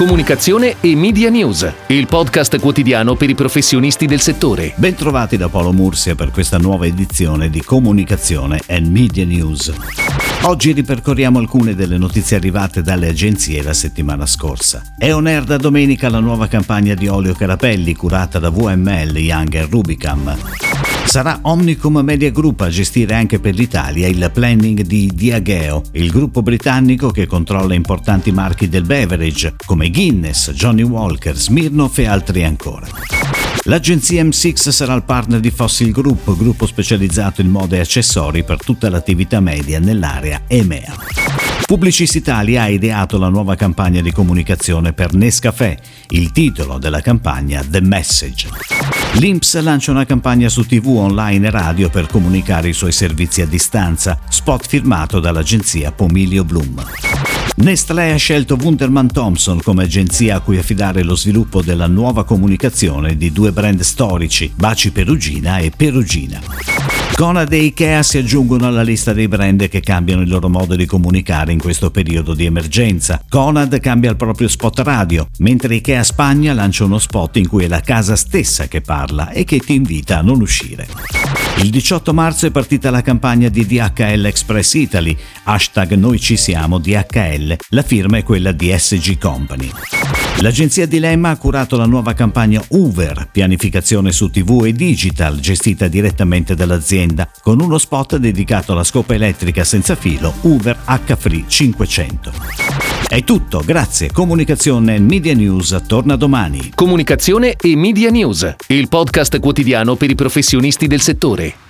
Comunicazione e Media News, il podcast quotidiano per i professionisti del settore. Bentrovati da Paolo Mursia per questa nuova edizione di Comunicazione e Media News. Oggi ripercorriamo alcune delle notizie arrivate dalle agenzie la settimana scorsa. È on air da domenica la nuova campagna di olio Carapelli curata da VML Young Rubicam. Sarà Omnicom Media Group a gestire anche per l'Italia il planning di Diageo, il gruppo britannico che controlla importanti marchi del beverage come Guinness, Johnny Walker, Smirnoff e altri ancora. L'agenzia M6 sarà il partner di Fossil Group, gruppo specializzato in moda e accessori per tutta l'attività media nell'area EMEA. Publicis Italia ha ideato la nuova campagna di comunicazione per Nescafè. Il titolo della campagna The Message. L'Inps lancia una campagna su TV, online e radio per comunicare i suoi servizi a distanza, spot firmato dall'agenzia Pomilio Bloom. Nestlé ha scelto Wunderman Thompson come agenzia a cui affidare lo sviluppo della nuova comunicazione di due brand storici, Baci Perugina e Perugina. Conad e Ikea si aggiungono alla lista dei brand che cambiano il loro modo di comunicare in questo periodo di emergenza. Conad cambia il proprio spot radio, mentre Ikea Spagna lancia uno spot in cui è la casa stessa che parla e che ti invita a non uscire. Il 18 marzo è partita la campagna di DHL Express Italy, hashtag Noi ci siamo DHL, la firma è quella di SG Company. L'agenzia Dilemma ha curato la nuova campagna Uber, pianificazione su TV e digital, gestita direttamente dall'azienda, con uno spot dedicato alla scopa elettrica senza filo Uber H-Free 500. È tutto, grazie. Comunicazione e Media News torna domani. Comunicazione e Media News, il podcast quotidiano per i professionisti del settore.